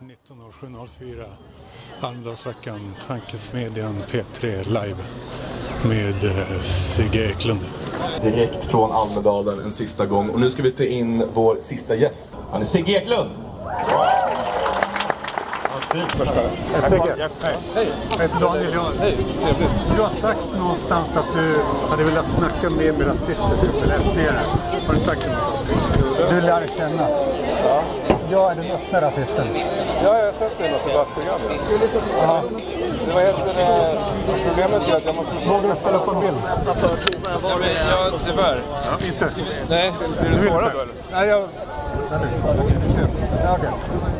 19.07.04 Almedalsveckan, Tankesmedjan P3 live med eh, Sigge Eklund. Direkt från Almedalen en sista gång. Och nu ska vi ta in vår sista gäst. Han är Sigge Eklund! Sigge, hej! Jag heter Daniel. Hej, Du har sagt någonstans att du hade velat snacka mer med rasister. Har du sagt det någonstans? Du lär känna. Ja. Jag är den öppna rasisten. Ja, jag har sett det i något debattprogram. Ja. Det var helt det Problemet är att jag måste... Vågar du ställa upp en bild? Ja, tyvärr. Inte? Nej, vill du svara då eller? Nej, jag... Ja, okej.